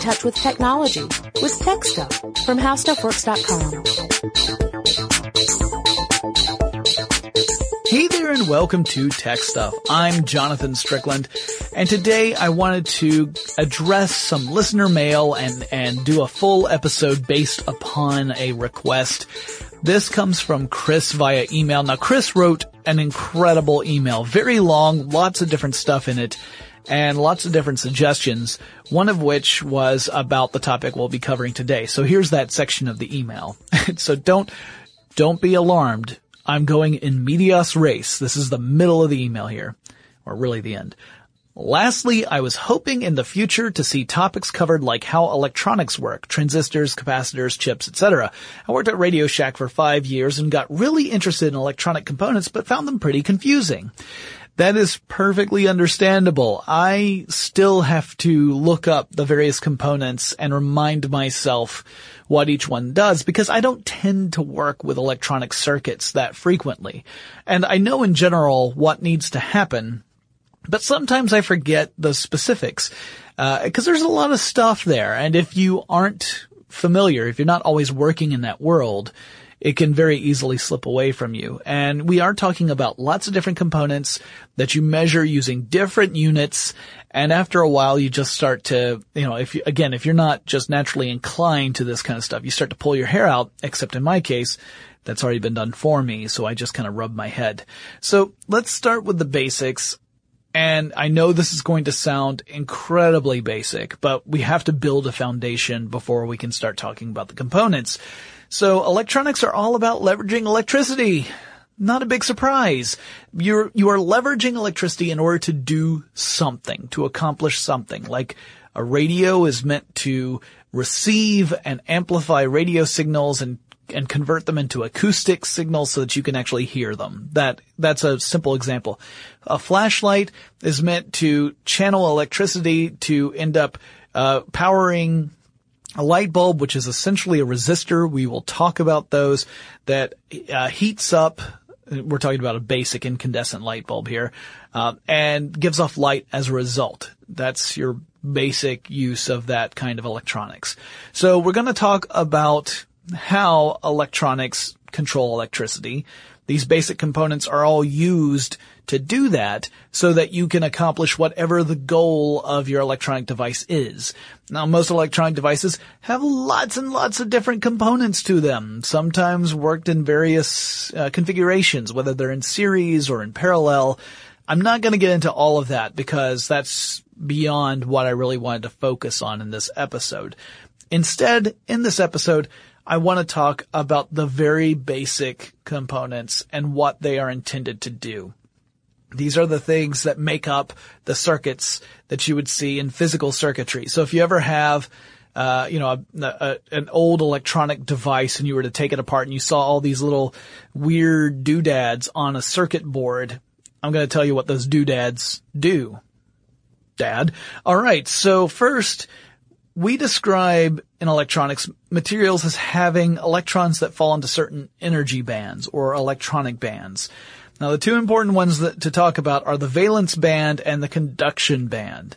touch with technology with Tech Stuff from HowStuffWorks.com. Hey there and welcome to Tech Stuff. I'm Jonathan Strickland and today I wanted to address some listener mail and, and do a full episode based upon a request. This comes from Chris via email. Now Chris wrote an incredible email, very long, lots of different stuff in it and lots of different suggestions, one of which was about the topic we'll be covering today. So here's that section of the email. so don't, don't be alarmed. I'm going in medias res. This is the middle of the email here, or really the end. Lastly, I was hoping in the future to see topics covered like how electronics work, transistors, capacitors, chips, etc. I worked at Radio Shack for five years and got really interested in electronic components but found them pretty confusing. That is perfectly understandable. I still have to look up the various components and remind myself what each one does because I don't tend to work with electronic circuits that frequently. And I know in general what needs to happen, but sometimes I forget the specifics, uh, cause there's a lot of stuff there. And if you aren't familiar, if you're not always working in that world, it can very easily slip away from you. And we are talking about lots of different components that you measure using different units. And after a while, you just start to, you know, if you, again, if you're not just naturally inclined to this kind of stuff, you start to pull your hair out, except in my case, that's already been done for me. So I just kind of rub my head. So let's start with the basics. And I know this is going to sound incredibly basic, but we have to build a foundation before we can start talking about the components. So electronics are all about leveraging electricity. Not a big surprise. You're, you are leveraging electricity in order to do something, to accomplish something. Like a radio is meant to receive and amplify radio signals and and convert them into acoustic signals so that you can actually hear them. That, that's a simple example. A flashlight is meant to channel electricity to end up, uh, powering a light bulb, which is essentially a resistor. We will talk about those that uh, heats up. We're talking about a basic incandescent light bulb here, uh, and gives off light as a result. That's your basic use of that kind of electronics. So we're going to talk about how electronics control electricity. These basic components are all used to do that so that you can accomplish whatever the goal of your electronic device is. Now, most electronic devices have lots and lots of different components to them, sometimes worked in various uh, configurations, whether they're in series or in parallel. I'm not going to get into all of that because that's beyond what I really wanted to focus on in this episode. Instead, in this episode, I want to talk about the very basic components and what they are intended to do. These are the things that make up the circuits that you would see in physical circuitry. So if you ever have, uh, you know, a, a, an old electronic device and you were to take it apart and you saw all these little weird doodads on a circuit board, I'm going to tell you what those doodads do. Dad. Alright, so first, we describe in electronics materials as having electrons that fall into certain energy bands or electronic bands. Now the two important ones that, to talk about are the valence band and the conduction band.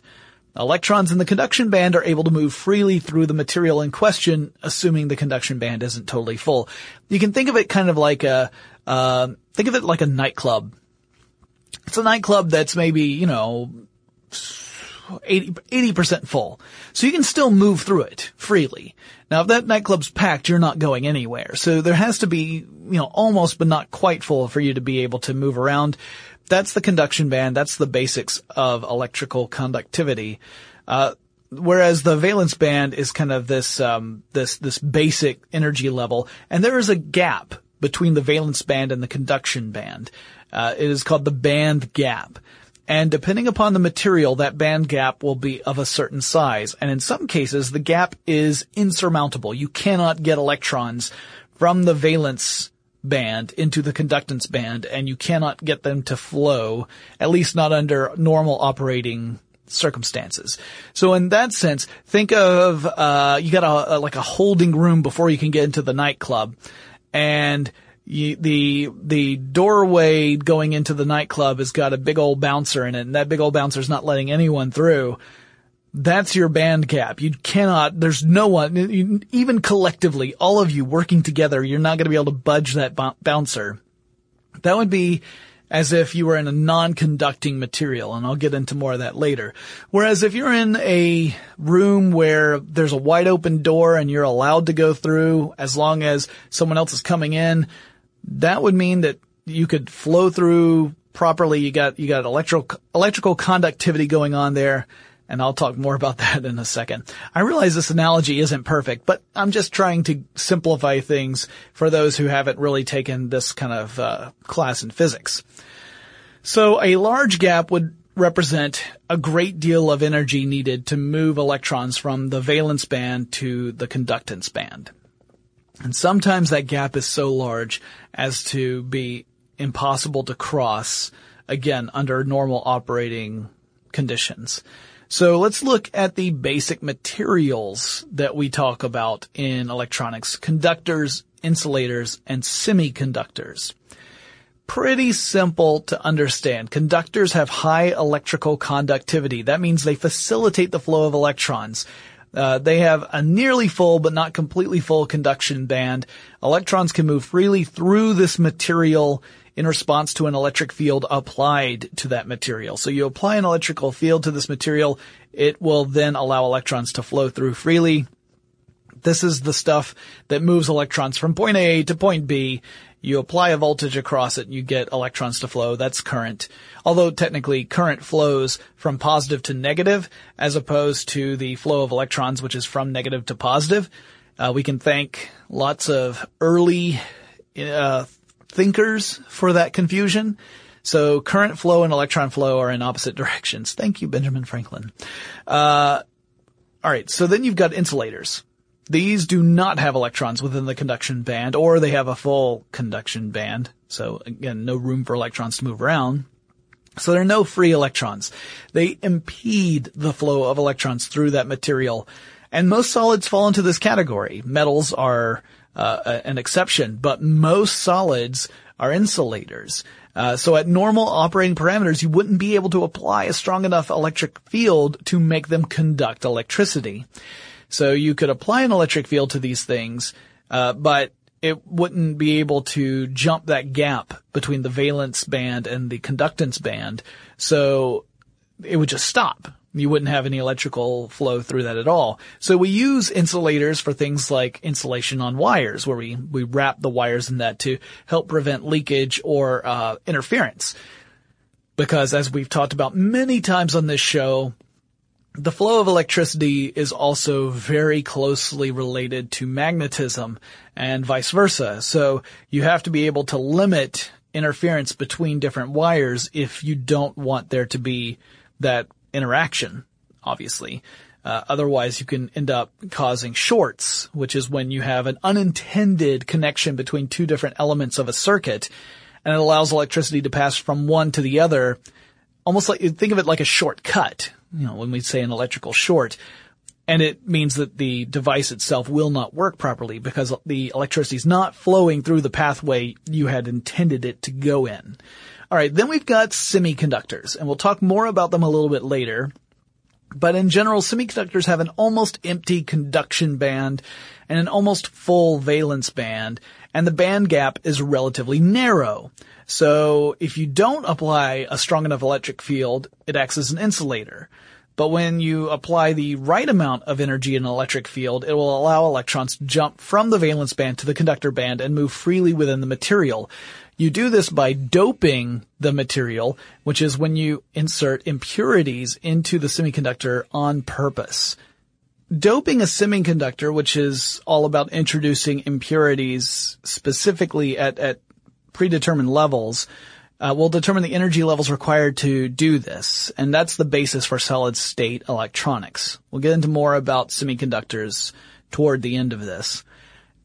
Electrons in the conduction band are able to move freely through the material in question, assuming the conduction band isn't totally full. You can think of it kind of like a, uh, think of it like a nightclub. It's a nightclub that's maybe, you know, 80, percent full. So you can still move through it freely. Now if that nightclub's packed, you're not going anywhere. So there has to be, you know, almost but not quite full for you to be able to move around. That's the conduction band. That's the basics of electrical conductivity. Uh, whereas the valence band is kind of this, um, this, this basic energy level. And there is a gap between the valence band and the conduction band. Uh, it is called the band gap. And depending upon the material, that band gap will be of a certain size. And in some cases, the gap is insurmountable. You cannot get electrons from the valence band into the conductance band, and you cannot get them to flow, at least not under normal operating circumstances. So in that sense, think of, uh, you got a, a, like a holding room before you can get into the nightclub. And you, the the doorway going into the nightclub has got a big old bouncer in it, and that big old bouncer is not letting anyone through. That's your band gap. You cannot, there's no one, you- even collectively, all of you working together, you're not going to be able to budge that bou- bouncer. That would be as if you were in a non-conducting material, and I'll get into more of that later. Whereas if you're in a room where there's a wide open door and you're allowed to go through as long as someone else is coming in, that would mean that you could flow through properly. You got, you got electrical, electrical conductivity going on there. And I'll talk more about that in a second. I realize this analogy isn't perfect, but I'm just trying to simplify things for those who haven't really taken this kind of uh, class in physics. So a large gap would represent a great deal of energy needed to move electrons from the valence band to the conductance band. And sometimes that gap is so large as to be impossible to cross, again, under normal operating conditions. So let's look at the basic materials that we talk about in electronics. Conductors, insulators, and semiconductors. Pretty simple to understand. Conductors have high electrical conductivity. That means they facilitate the flow of electrons. Uh, they have a nearly full but not completely full conduction band. Electrons can move freely through this material in response to an electric field applied to that material. So you apply an electrical field to this material, it will then allow electrons to flow through freely. This is the stuff that moves electrons from point A to point B. You apply a voltage across it and you get electrons to flow. That's current. Although technically current flows from positive to negative as opposed to the flow of electrons, which is from negative to positive. Uh, we can thank lots of early uh, thinkers for that confusion. So current flow and electron flow are in opposite directions. Thank you, Benjamin Franklin. Uh, all right. So then you've got insulators. These do not have electrons within the conduction band, or they have a full conduction band. So again, no room for electrons to move around. So there are no free electrons. They impede the flow of electrons through that material. And most solids fall into this category. Metals are uh, an exception, but most solids are insulators. Uh, so at normal operating parameters, you wouldn't be able to apply a strong enough electric field to make them conduct electricity. So you could apply an electric field to these things, uh, but it wouldn't be able to jump that gap between the valence band and the conductance band. So it would just stop. You wouldn't have any electrical flow through that at all. So we use insulators for things like insulation on wires, where we, we wrap the wires in that to help prevent leakage or uh, interference. Because as we've talked about many times on this show, the flow of electricity is also very closely related to magnetism and vice versa. So you have to be able to limit interference between different wires if you don't want there to be that interaction, obviously. Uh, otherwise you can end up causing shorts, which is when you have an unintended connection between two different elements of a circuit and it allows electricity to pass from one to the other almost like think of it like a shortcut you know, when we say an electrical short, and it means that the device itself will not work properly because the electricity is not flowing through the pathway you had intended it to go in. All right, then we've got semiconductors, and we'll talk more about them a little bit later. But in general, semiconductors have an almost empty conduction band and an almost full valence band, and the band gap is relatively narrow. So if you don't apply a strong enough electric field, it acts as an insulator. But when you apply the right amount of energy in an electric field, it will allow electrons to jump from the valence band to the conductor band and move freely within the material. You do this by doping the material, which is when you insert impurities into the semiconductor on purpose. Doping a semiconductor, which is all about introducing impurities specifically at, at predetermined levels, uh, will determine the energy levels required to do this, and that's the basis for solid state electronics. We'll get into more about semiconductors toward the end of this.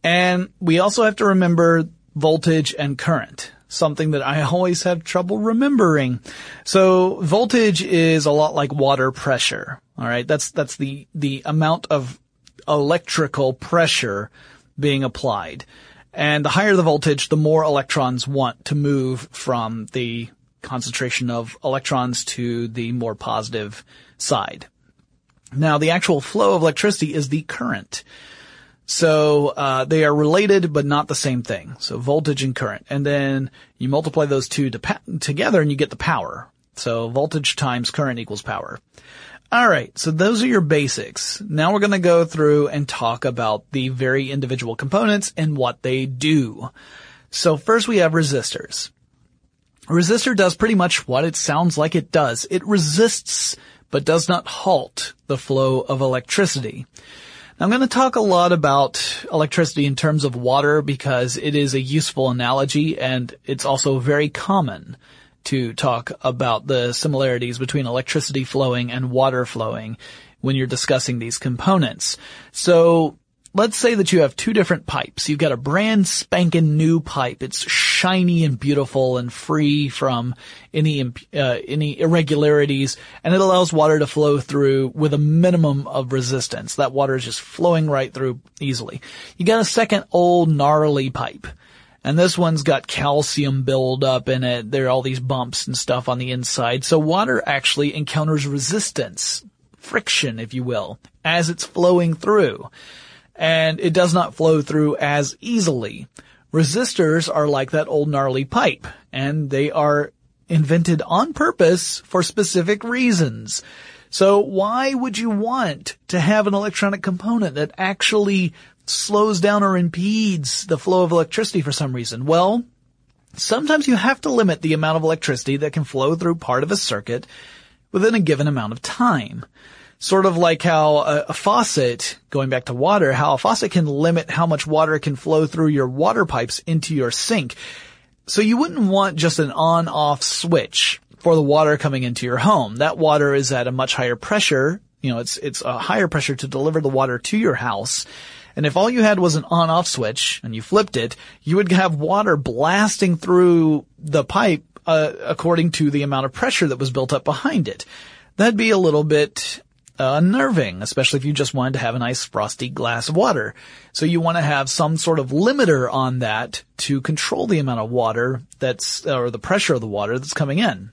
And we also have to remember voltage and current, something that I always have trouble remembering. So voltage is a lot like water pressure. All right. That's, that's the, the amount of electrical pressure being applied. And the higher the voltage, the more electrons want to move from the concentration of electrons to the more positive side. Now the actual flow of electricity is the current. So uh, they are related, but not the same thing. So voltage and current, and then you multiply those two to pa- together, and you get the power. So voltage times current equals power. All right, so those are your basics. Now we're going to go through and talk about the very individual components and what they do. So first we have resistors. A resistor does pretty much what it sounds like it does. It resists, but does not halt the flow of electricity. I'm going to talk a lot about electricity in terms of water because it is a useful analogy and it's also very common to talk about the similarities between electricity flowing and water flowing when you're discussing these components. So let's say that you have two different pipes. You've got a brand spanking new pipe. It's shiny and beautiful and free from any uh, any irregularities, and it allows water to flow through with a minimum of resistance. That water is just flowing right through easily. You got a second old gnarly pipe. And this one's got calcium buildup in it. There are all these bumps and stuff on the inside. So water actually encounters resistance, friction, if you will, as it's flowing through and it does not flow through as easily. Resistors are like that old gnarly pipe, and they are invented on purpose for specific reasons. So why would you want to have an electronic component that actually slows down or impedes the flow of electricity for some reason? Well, sometimes you have to limit the amount of electricity that can flow through part of a circuit within a given amount of time sort of like how a, a, faucet, going back to water, how a faucet can limit how much water can flow through your water pipes into your sink. So you wouldn't want just an on-off switch for the water coming into your home. That water is at a much higher pressure. You know, it's, it's a higher pressure to deliver the water to your house. And if all you had was an on-off switch and you flipped it, you would have water blasting through the pipe uh, according to the amount of pressure that was built up behind it. That'd be a little bit uh, unnerving, especially if you just wanted to have a nice frosty glass of water. So you want to have some sort of limiter on that to control the amount of water that's, or the pressure of the water that's coming in.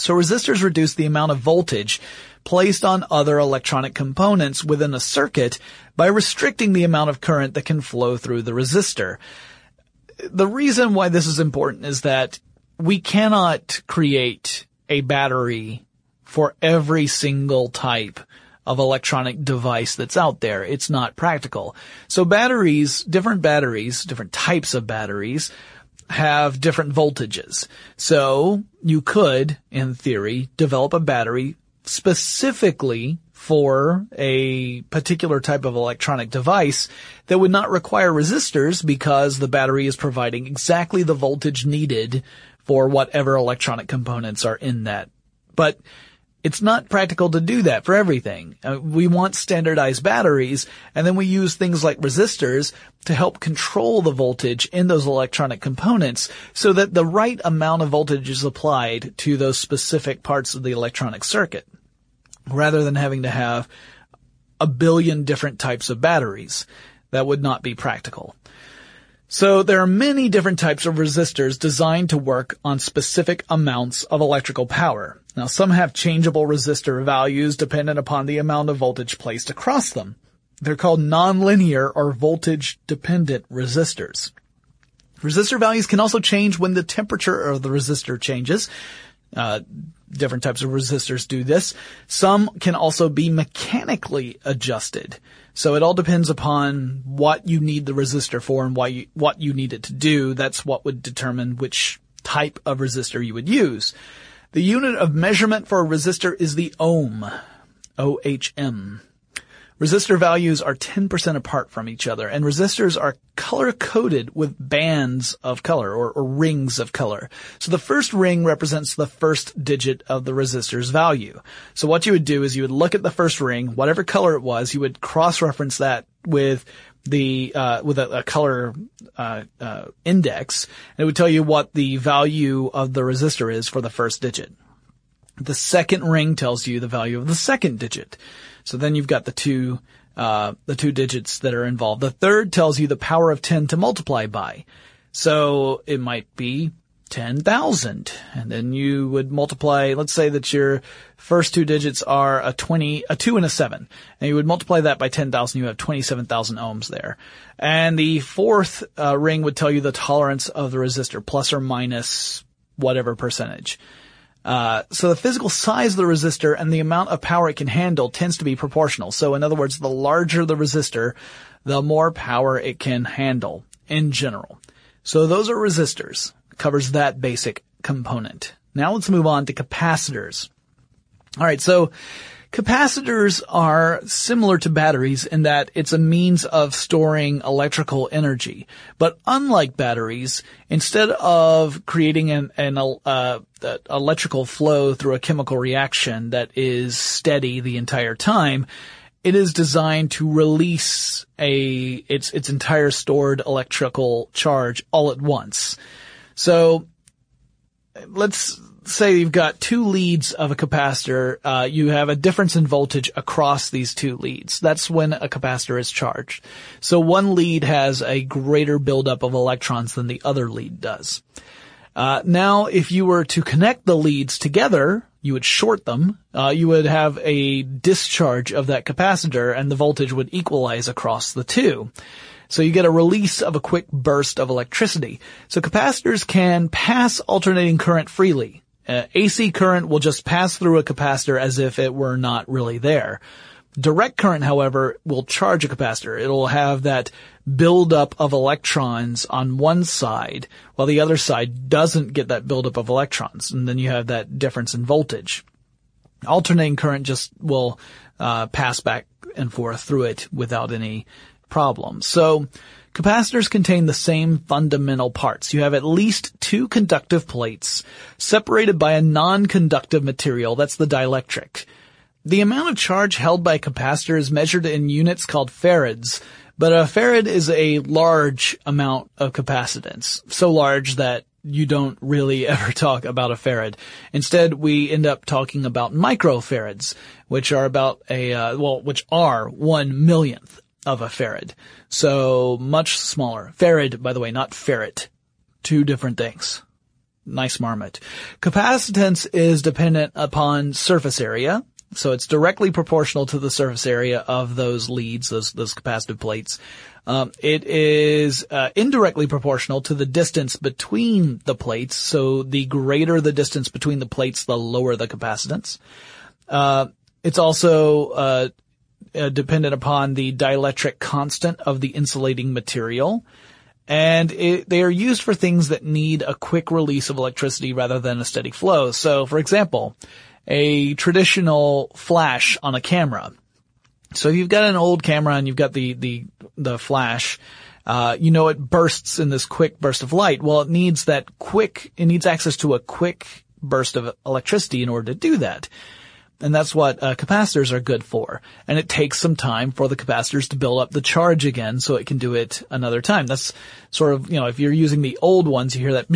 So resistors reduce the amount of voltage placed on other electronic components within a circuit by restricting the amount of current that can flow through the resistor. The reason why this is important is that we cannot create a battery for every single type of electronic device that's out there. It's not practical. So batteries, different batteries, different types of batteries have different voltages. So you could, in theory, develop a battery specifically for a particular type of electronic device that would not require resistors because the battery is providing exactly the voltage needed for whatever electronic components are in that. But it's not practical to do that for everything. Uh, we want standardized batteries, and then we use things like resistors to help control the voltage in those electronic components so that the right amount of voltage is applied to those specific parts of the electronic circuit, rather than having to have a billion different types of batteries. That would not be practical. So there are many different types of resistors designed to work on specific amounts of electrical power. Now some have changeable resistor values dependent upon the amount of voltage placed across them. They're called nonlinear or voltage dependent resistors. Resistor values can also change when the temperature of the resistor changes. Uh, different types of resistors do this. Some can also be mechanically adjusted. So it all depends upon what you need the resistor for and why you, what you need it to do. That's what would determine which type of resistor you would use. The unit of measurement for a resistor is the ohm. O-H-M. Resistor values are 10% apart from each other, and resistors are color-coded with bands of color, or, or, rings of color. So the first ring represents the first digit of the resistor's value. So what you would do is you would look at the first ring, whatever color it was, you would cross-reference that with the uh, with a, a color uh, uh, index, and it would tell you what the value of the resistor is for the first digit. The second ring tells you the value of the second digit. So then you've got the two uh, the two digits that are involved. The third tells you the power of ten to multiply by. So it might be 10,000. And then you would multiply, let's say that your first two digits are a 20, a 2 and a 7. And you would multiply that by 10,000, you have 27,000 ohms there. And the fourth uh, ring would tell you the tolerance of the resistor, plus or minus whatever percentage. Uh, so the physical size of the resistor and the amount of power it can handle tends to be proportional. So in other words, the larger the resistor, the more power it can handle in general. So those are resistors covers that basic component. Now let's move on to capacitors. Alright, so capacitors are similar to batteries in that it's a means of storing electrical energy. But unlike batteries, instead of creating an, an uh, electrical flow through a chemical reaction that is steady the entire time, it is designed to release a its its entire stored electrical charge all at once. So let's say you've got two leads of a capacitor. Uh, you have a difference in voltage across these two leads. That's when a capacitor is charged. So one lead has a greater buildup of electrons than the other lead does. Uh, now, if you were to connect the leads together, you would short them. Uh, you would have a discharge of that capacitor, and the voltage would equalize across the two. So you get a release of a quick burst of electricity. So capacitors can pass alternating current freely. Uh, AC current will just pass through a capacitor as if it were not really there. Direct current, however, will charge a capacitor. It'll have that buildup of electrons on one side, while the other side doesn't get that buildup of electrons, and then you have that difference in voltage. Alternating current just will uh, pass back and forth through it without any problem. So capacitors contain the same fundamental parts. You have at least two conductive plates separated by a non-conductive material. That's the dielectric. The amount of charge held by a capacitor is measured in units called farads, but a farad is a large amount of capacitance. So large that you don't really ever talk about a farad. Instead, we end up talking about microfarads, which are about a, uh, well, which are one millionth of a farad. So much smaller. Farad, by the way, not ferret. Two different things. Nice marmot. Capacitance is dependent upon surface area. So it's directly proportional to the surface area of those leads, those, those capacitive plates. Um, it is uh, indirectly proportional to the distance between the plates. So the greater the distance between the plates, the lower the capacitance. Uh, it's also uh, uh, dependent upon the dielectric constant of the insulating material. And it, they are used for things that need a quick release of electricity rather than a steady flow. So, for example, a traditional flash on a camera. So if you've got an old camera and you've got the, the, the flash, uh, you know it bursts in this quick burst of light. Well, it needs that quick, it needs access to a quick burst of electricity in order to do that. And that's what uh, capacitors are good for. And it takes some time for the capacitors to build up the charge again so it can do it another time. That's sort of, you know, if you're using the old ones, you hear that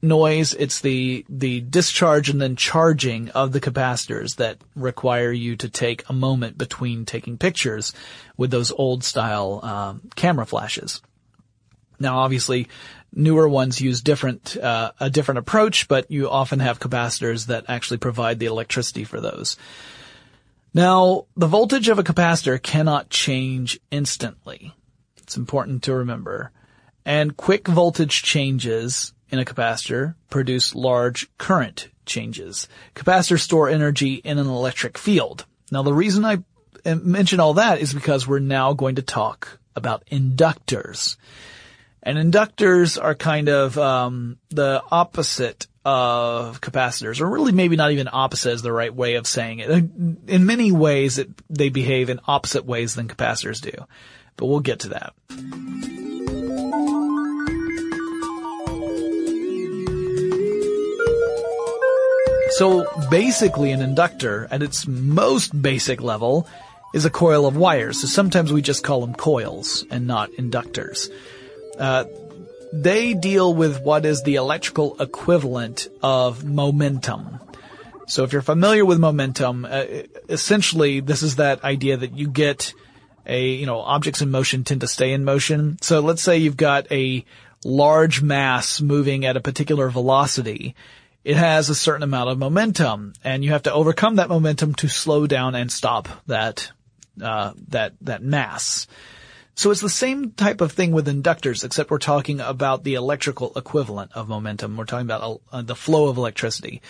noise. It's the, the discharge and then charging of the capacitors that require you to take a moment between taking pictures with those old style um, camera flashes. Now obviously Newer ones use different, uh, a different approach, but you often have capacitors that actually provide the electricity for those. Now, the voltage of a capacitor cannot change instantly. It's important to remember. And quick voltage changes in a capacitor produce large current changes. Capacitors store energy in an electric field. Now the reason I mention all that is because we're now going to talk about inductors. And inductors are kind of um, the opposite of capacitors, or really maybe not even opposite is the right way of saying it. In many ways, it, they behave in opposite ways than capacitors do. But we'll get to that. So basically an inductor at its most basic level is a coil of wires. So sometimes we just call them coils and not inductors. Uh, they deal with what is the electrical equivalent of momentum. So if you're familiar with momentum, uh, essentially this is that idea that you get a, you know, objects in motion tend to stay in motion. So let's say you've got a large mass moving at a particular velocity, it has a certain amount of momentum, and you have to overcome that momentum to slow down and stop that uh, that that mass. So it's the same type of thing with inductors, except we're talking about the electrical equivalent of momentum. We're talking about uh, the flow of electricity.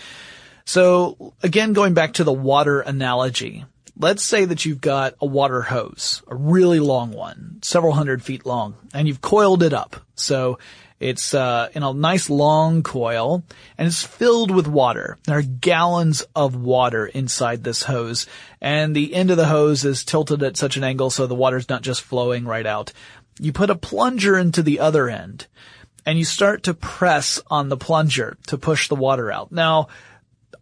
So again, going back to the water analogy, let's say that you've got a water hose, a really long one, several hundred feet long, and you've coiled it up. So it's uh, in a nice long coil, and it's filled with water. There are gallons of water inside this hose, and the end of the hose is tilted at such an angle so the water's not just flowing right out. You put a plunger into the other end, and you start to press on the plunger to push the water out. Now,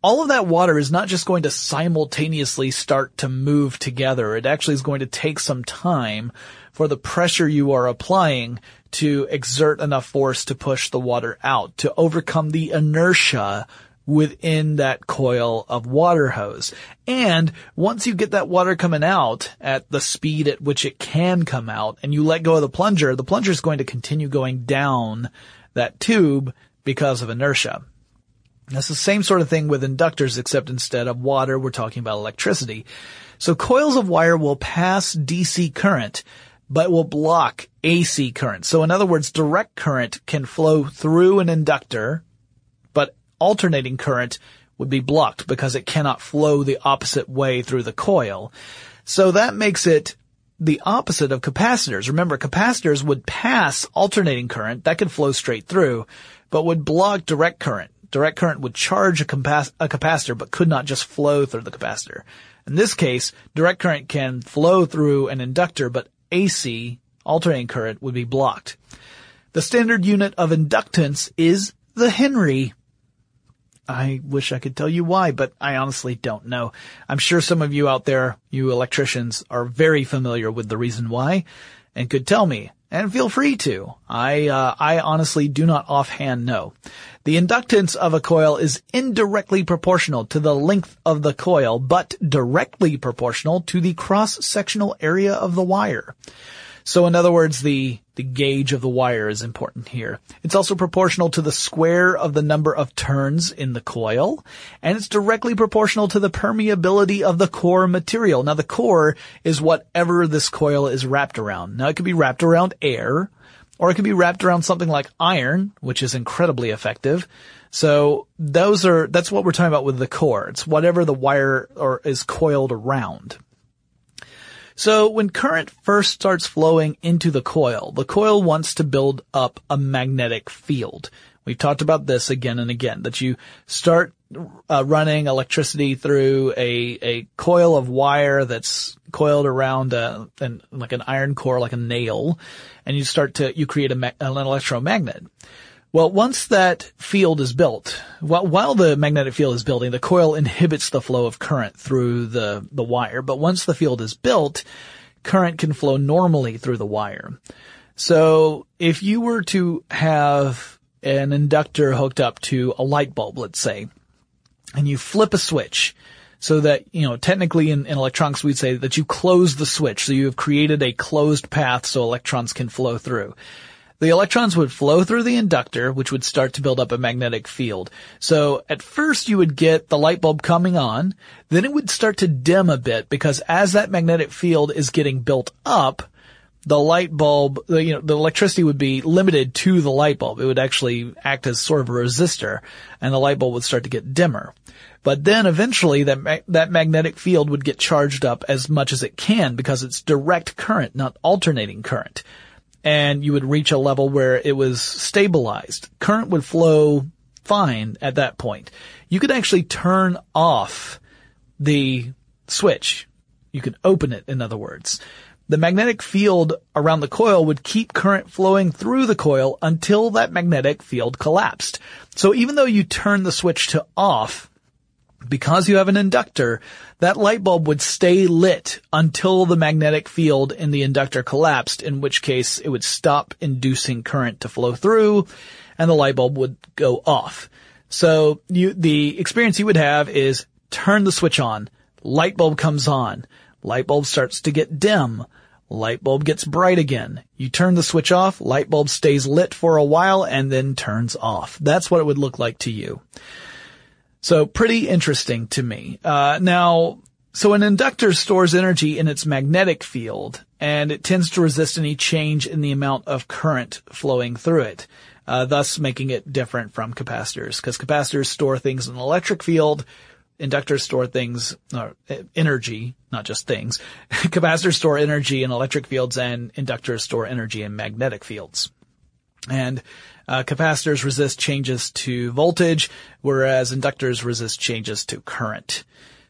all of that water is not just going to simultaneously start to move together. It actually is going to take some time for the pressure you are applying to exert enough force to push the water out, to overcome the inertia within that coil of water hose. And once you get that water coming out at the speed at which it can come out and you let go of the plunger, the plunger is going to continue going down that tube because of inertia. That's the same sort of thing with inductors, except instead of water, we're talking about electricity. So coils of wire will pass DC current but will block AC current. So in other words, direct current can flow through an inductor, but alternating current would be blocked because it cannot flow the opposite way through the coil. So that makes it the opposite of capacitors. Remember, capacitors would pass alternating current that could flow straight through, but would block direct current. Direct current would charge a, a capacitor, but could not just flow through the capacitor. In this case, direct current can flow through an inductor, but AC, alternating current, would be blocked. The standard unit of inductance is the Henry. I wish I could tell you why, but I honestly don't know. I'm sure some of you out there, you electricians, are very familiar with the reason why and could tell me. And feel free to. I, uh, I honestly do not offhand know. The inductance of a coil is indirectly proportional to the length of the coil, but directly proportional to the cross-sectional area of the wire. So in other words, the, the gauge of the wire is important here. It's also proportional to the square of the number of turns in the coil, and it's directly proportional to the permeability of the core material. Now the core is whatever this coil is wrapped around. Now it could be wrapped around air, or it could be wrapped around something like iron, which is incredibly effective. So those are, that's what we're talking about with the core. It's whatever the wire or is coiled around. So when current first starts flowing into the coil, the coil wants to build up a magnetic field. We've talked about this again and again, that you start uh, running electricity through a, a coil of wire that's coiled around a, an, like an iron core, like a nail, and you start to, you create a, an electromagnet. Well, once that field is built, while, the magnetic field is building, the coil inhibits the flow of current through the, the wire. But once the field is built, current can flow normally through the wire. So if you were to have an inductor hooked up to a light bulb, let's say, and you flip a switch so that, you know, technically in, in, electronics we'd say that you close the switch. So you have created a closed path so electrons can flow through. The electrons would flow through the inductor, which would start to build up a magnetic field. So at first you would get the light bulb coming on, then it would start to dim a bit because as that magnetic field is getting built up, the light bulb, you know, the electricity would be limited to the light bulb. It would actually act as sort of a resistor and the light bulb would start to get dimmer. But then eventually that, ma- that magnetic field would get charged up as much as it can because it's direct current, not alternating current. And you would reach a level where it was stabilized. Current would flow fine at that point. You could actually turn off the switch. You could open it, in other words the magnetic field around the coil would keep current flowing through the coil until that magnetic field collapsed. So even though you turn the switch to off, because you have an inductor, that light bulb would stay lit until the magnetic field in the inductor collapsed, in which case it would stop inducing current to flow through and the light bulb would go off. So you, the experience you would have is turn the switch on, light bulb comes on, light bulb starts to get dim, light bulb gets bright again. You turn the switch off, light bulb stays lit for a while and then turns off. That's what it would look like to you. So pretty interesting to me. Uh, now, so an inductor stores energy in its magnetic field and it tends to resist any change in the amount of current flowing through it. Uh, thus making it different from capacitors because capacitors store things in the electric field inductors store things, or energy, not just things. Capacitors store energy in electric fields and inductors store energy in magnetic fields. And uh, capacitors resist changes to voltage, whereas inductors resist changes to current.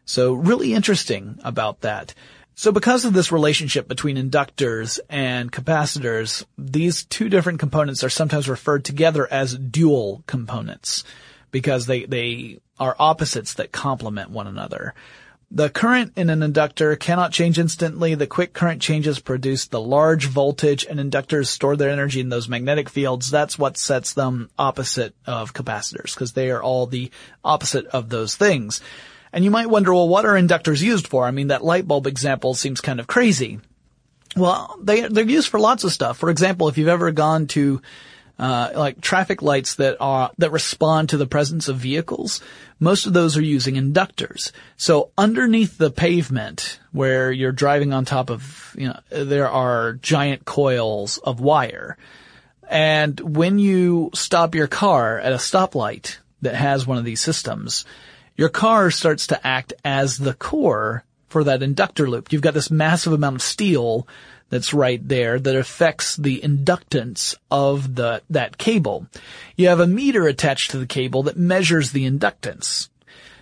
So really interesting about that. So because of this relationship between inductors and capacitors, these two different components are sometimes referred together as dual components because they, they are opposites that complement one another. The current in an inductor cannot change instantly. The quick current changes produce the large voltage and inductors store their energy in those magnetic fields. That's what sets them opposite of capacitors because they are all the opposite of those things. And you might wonder, well, what are inductors used for? I mean, that light bulb example seems kind of crazy. Well, they, they're used for lots of stuff. For example, if you've ever gone to uh, like traffic lights that are that respond to the presence of vehicles. Most of those are using inductors. So underneath the pavement, where you're driving on top of, you know, there are giant coils of wire. And when you stop your car at a stoplight that has one of these systems, your car starts to act as the core for that inductor loop. You've got this massive amount of steel that's right there that affects the inductance of the, that cable. You have a meter attached to the cable that measures the inductance.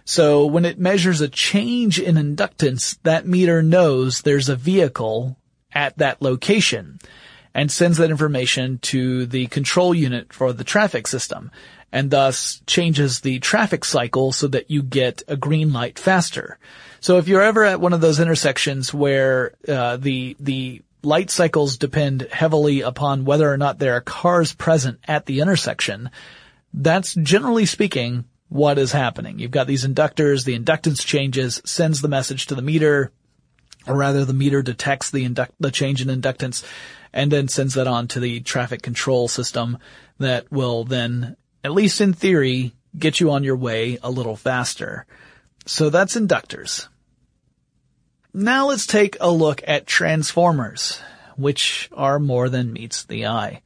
So when it measures a change in inductance, that meter knows there's a vehicle at that location and sends that information to the control unit for the traffic system and thus changes the traffic cycle so that you get a green light faster. So if you're ever at one of those intersections where uh, the the light cycles depend heavily upon whether or not there are cars present at the intersection, that's generally speaking what is happening. You've got these inductors, the inductance changes, sends the message to the meter, or rather the meter detects the induct, the change in inductance and then sends that on to the traffic control system that will then, at least in theory, get you on your way a little faster. So that's inductors. Now let's take a look at transformers, which are more than meets the eye.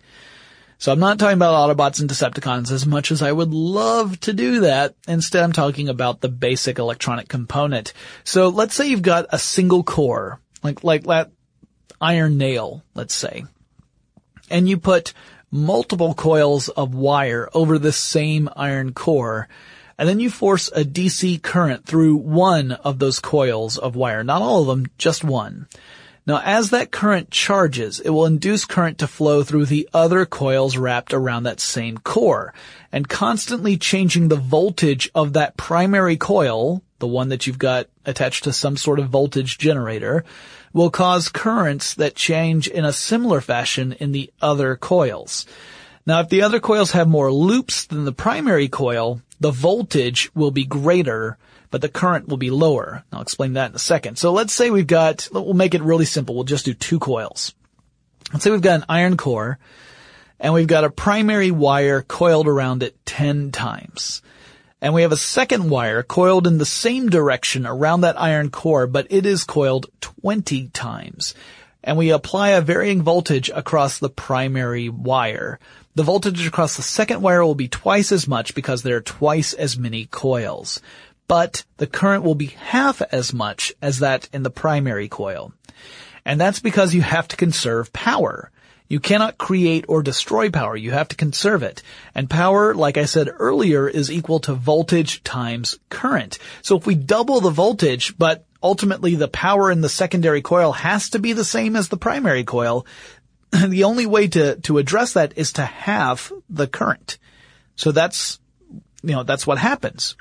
So I'm not talking about Autobots and Decepticons as much as I would love to do that. Instead, I'm talking about the basic electronic component. So let's say you've got a single core, like, like that iron nail, let's say, and you put multiple coils of wire over the same iron core and then you force a DC current through one of those coils of wire. Not all of them, just one. Now as that current charges, it will induce current to flow through the other coils wrapped around that same core. And constantly changing the voltage of that primary coil, the one that you've got attached to some sort of voltage generator, will cause currents that change in a similar fashion in the other coils. Now if the other coils have more loops than the primary coil, the voltage will be greater, but the current will be lower. I'll explain that in a second. So let's say we've got, we'll make it really simple. We'll just do two coils. Let's say we've got an iron core and we've got a primary wire coiled around it 10 times. And we have a second wire coiled in the same direction around that iron core, but it is coiled 20 times. And we apply a varying voltage across the primary wire. The voltage across the second wire will be twice as much because there are twice as many coils. But the current will be half as much as that in the primary coil. And that's because you have to conserve power. You cannot create or destroy power. You have to conserve it. And power, like I said earlier, is equal to voltage times current. So if we double the voltage, but ultimately the power in the secondary coil has to be the same as the primary coil, the only way to, to address that is to have the current. So that's, you know, that's what happens.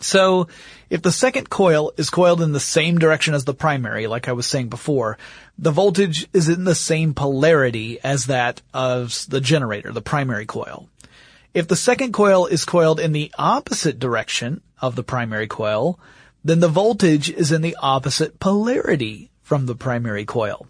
So if the second coil is coiled in the same direction as the primary, like I was saying before, the voltage is in the same polarity as that of the generator, the primary coil. If the second coil is coiled in the opposite direction of the primary coil, then the voltage is in the opposite polarity from the primary coil.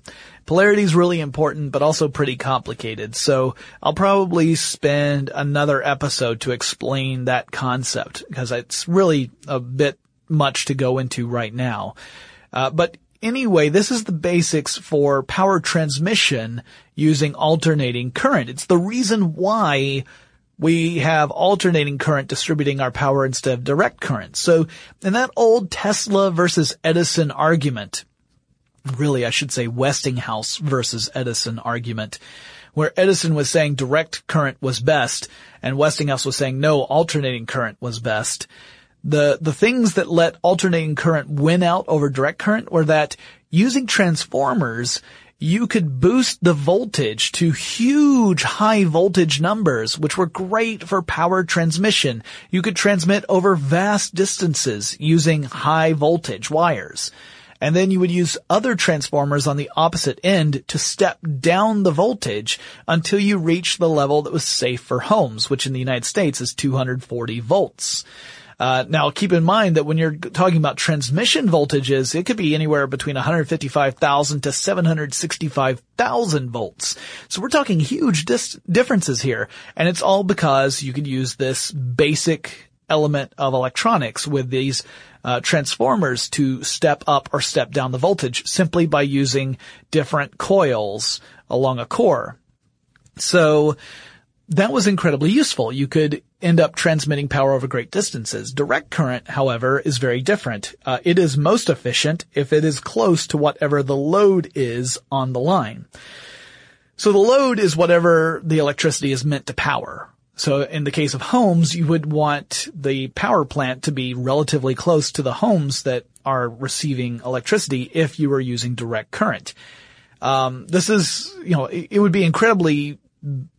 Polarity is really important, but also pretty complicated. So I'll probably spend another episode to explain that concept because it's really a bit much to go into right now. Uh, but anyway, this is the basics for power transmission using alternating current. It's the reason why we have alternating current distributing our power instead of direct current. So in that old Tesla versus Edison argument, really I should say Westinghouse versus Edison argument, where Edison was saying direct current was best and Westinghouse was saying no, alternating current was best. The, the things that let alternating current win out over direct current were that using transformers, you could boost the voltage to huge high voltage numbers, which were great for power transmission. You could transmit over vast distances using high voltage wires. And then you would use other transformers on the opposite end to step down the voltage until you reach the level that was safe for homes, which in the United States is 240 volts. Uh, now keep in mind that when you're talking about transmission voltages, it could be anywhere between 155,000 to 765,000 volts. So we're talking huge dis- differences here. And it's all because you could use this basic element of electronics with these uh, transformers to step up or step down the voltage simply by using different coils along a core. So that was incredibly useful. You could end up transmitting power over great distances. Direct current, however, is very different. Uh, it is most efficient if it is close to whatever the load is on the line. So the load is whatever the electricity is meant to power. So in the case of homes, you would want the power plant to be relatively close to the homes that are receiving electricity if you were using direct current. Um, this is, you know, it, it would be incredibly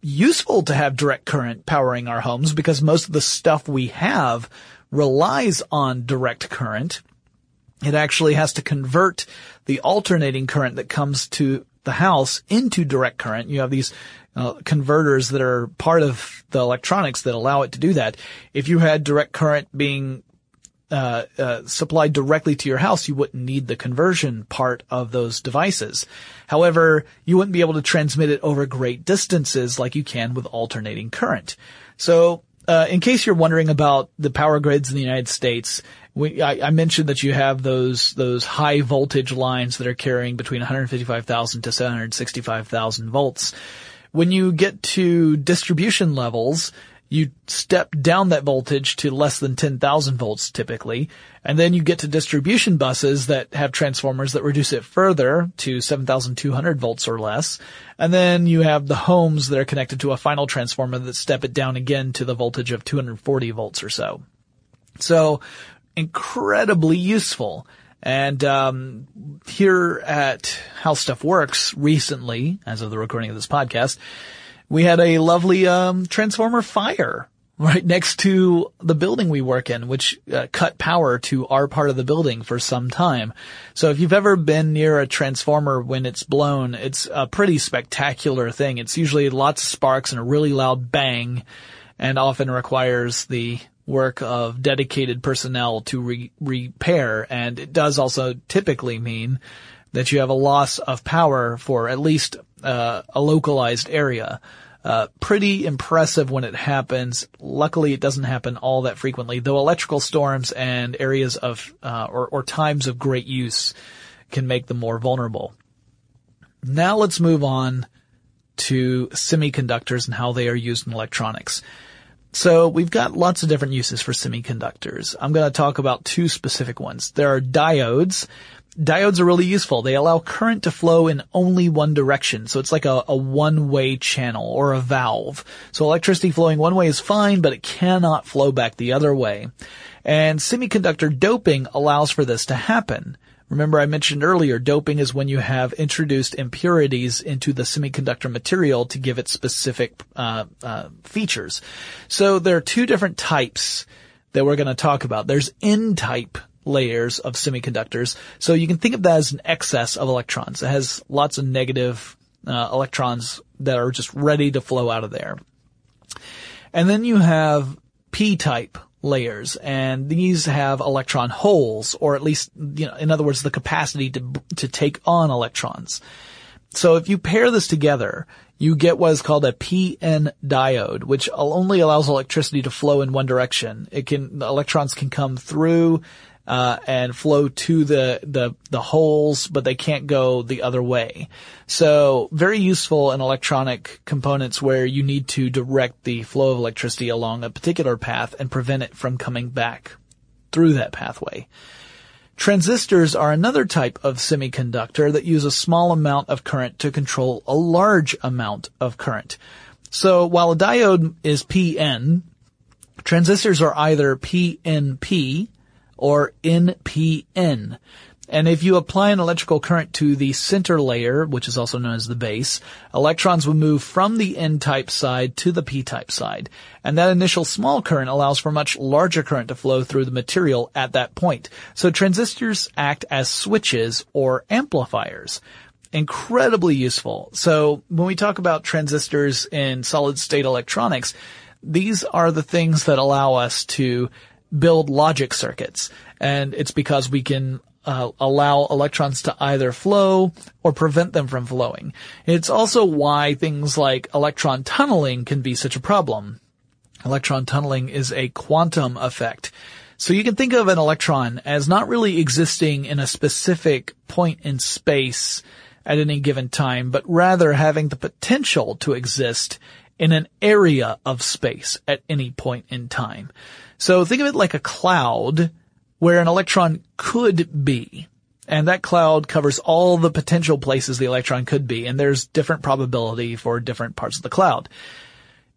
useful to have direct current powering our homes because most of the stuff we have relies on direct current. It actually has to convert the alternating current that comes to the house into direct current. You have these uh, converters that are part of the electronics that allow it to do that. If you had direct current being uh, uh, supplied directly to your house, you wouldn't need the conversion part of those devices. However, you wouldn't be able to transmit it over great distances like you can with alternating current. So, uh, in case you're wondering about the power grids in the United States, we, I, I, mentioned that you have those those high voltage lines that are carrying between 155,000 to 765,000 volts. When you get to distribution levels, you step down that voltage to less than 10,000 volts typically, and then you get to distribution buses that have transformers that reduce it further to 7,200 volts or less, and then you have the homes that are connected to a final transformer that step it down again to the voltage of 240 volts or so. So, incredibly useful. And um, here at How Stuff Works recently, as of the recording of this podcast, we had a lovely um, transformer fire right next to the building we work in, which uh, cut power to our part of the building for some time. So if you've ever been near a transformer when it's blown, it's a pretty spectacular thing. It's usually lots of sparks and a really loud bang and often requires the work of dedicated personnel to re- repair. And it does also typically mean that you have a loss of power for at least uh, a localized area. Uh, pretty impressive when it happens. Luckily, it doesn't happen all that frequently, though electrical storms and areas of, uh, or, or times of great use can make them more vulnerable. Now let's move on to semiconductors and how they are used in electronics. So we've got lots of different uses for semiconductors. I'm going to talk about two specific ones. There are diodes, Diodes are really useful. They allow current to flow in only one direction. So it's like a, a one-way channel or a valve. So electricity flowing one way is fine, but it cannot flow back the other way. And semiconductor doping allows for this to happen. Remember I mentioned earlier, doping is when you have introduced impurities into the semiconductor material to give it specific uh, uh, features. So there are two different types that we're going to talk about. There's N-type layers of semiconductors. So you can think of that as an excess of electrons. It has lots of negative uh, electrons that are just ready to flow out of there. And then you have p-type layers, and these have electron holes, or at least, you know, in other words, the capacity to to take on electrons. So if you pair this together, you get what is called a PN diode, which only allows electricity to flow in one direction. It can, electrons can come through, uh, and flow to the, the, the holes, but they can't go the other way. So very useful in electronic components where you need to direct the flow of electricity along a particular path and prevent it from coming back through that pathway. Transistors are another type of semiconductor that use a small amount of current to control a large amount of current. So while a diode is PN, transistors are either PNP or NPN. And if you apply an electrical current to the center layer, which is also known as the base, electrons will move from the N-type side to the P-type side. And that initial small current allows for much larger current to flow through the material at that point. So transistors act as switches or amplifiers incredibly useful. So when we talk about transistors in solid state electronics, these are the things that allow us to build logic circuits. And it's because we can uh, allow electrons to either flow or prevent them from flowing. It's also why things like electron tunneling can be such a problem. Electron tunneling is a quantum effect. So you can think of an electron as not really existing in a specific point in space at any given time, but rather having the potential to exist in an area of space at any point in time. So think of it like a cloud where an electron could be. And that cloud covers all the potential places the electron could be, and there's different probability for different parts of the cloud.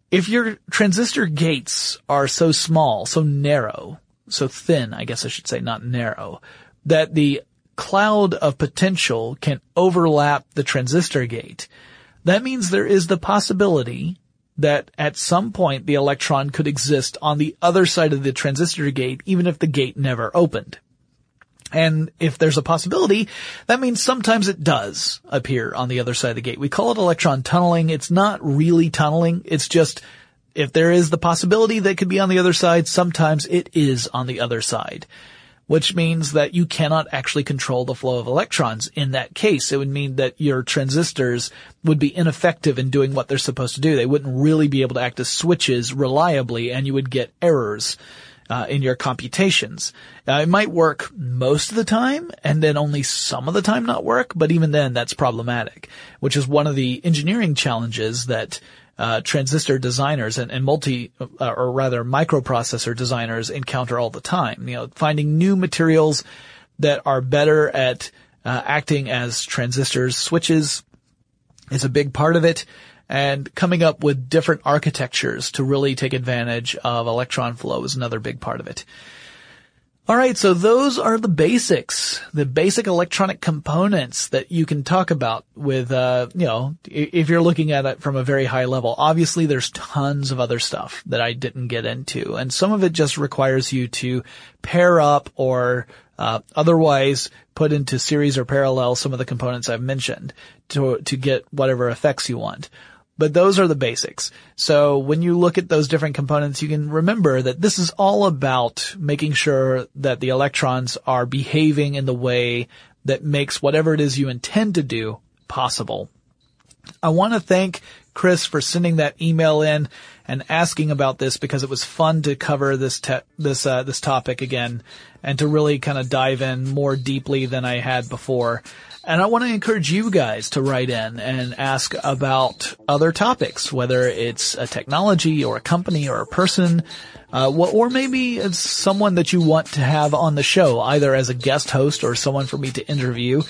If your transistor gates are so small, so narrow, so thin, I guess I should say, not narrow, that the cloud of potential can overlap the transistor gate, that means there is the possibility that at some point the electron could exist on the other side of the transistor gate even if the gate never opened. And if there's a possibility, that means sometimes it does appear on the other side of the gate. We call it electron tunneling. It's not really tunneling. It's just if there is the possibility that could be on the other side, sometimes it is on the other side which means that you cannot actually control the flow of electrons. In that case, it would mean that your transistors would be ineffective in doing what they're supposed to do. They wouldn't really be able to act as switches reliably and you would get errors. Uh, in your computations. Uh, it might work most of the time and then only some of the time not work, but even then that's problematic, which is one of the engineering challenges that uh, transistor designers and, and multi, uh, or rather microprocessor designers encounter all the time. You know, finding new materials that are better at uh, acting as transistors, switches is a big part of it. And coming up with different architectures to really take advantage of electron flow is another big part of it. Alright, so those are the basics, the basic electronic components that you can talk about with, uh, you know, if you're looking at it from a very high level. Obviously there's tons of other stuff that I didn't get into, and some of it just requires you to pair up or, uh, otherwise put into series or parallel some of the components I've mentioned to, to get whatever effects you want. But those are the basics. So when you look at those different components, you can remember that this is all about making sure that the electrons are behaving in the way that makes whatever it is you intend to do possible. I want to thank Chris for sending that email in and asking about this because it was fun to cover this te- this uh, this topic again and to really kind of dive in more deeply than I had before. And I want to encourage you guys to write in and ask about other topics, whether it's a technology or a company or a person, uh, or maybe it's someone that you want to have on the show, either as a guest host or someone for me to interview.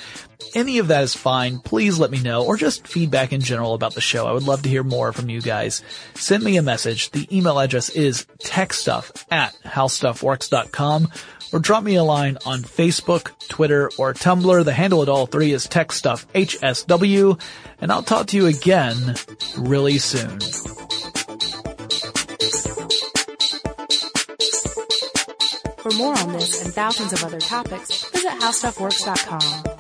Any of that is fine. Please let me know, or just feedback in general about the show. I would love to hear more from you guys. Send me a message. The email address is techstuff at howstuffworks.com or drop me a line on Facebook, Twitter, or Tumblr. The handle at all three is TechStuffHSW, and I'll talk to you again really soon. For more on this and thousands of other topics, visit HowStuffWorks.com.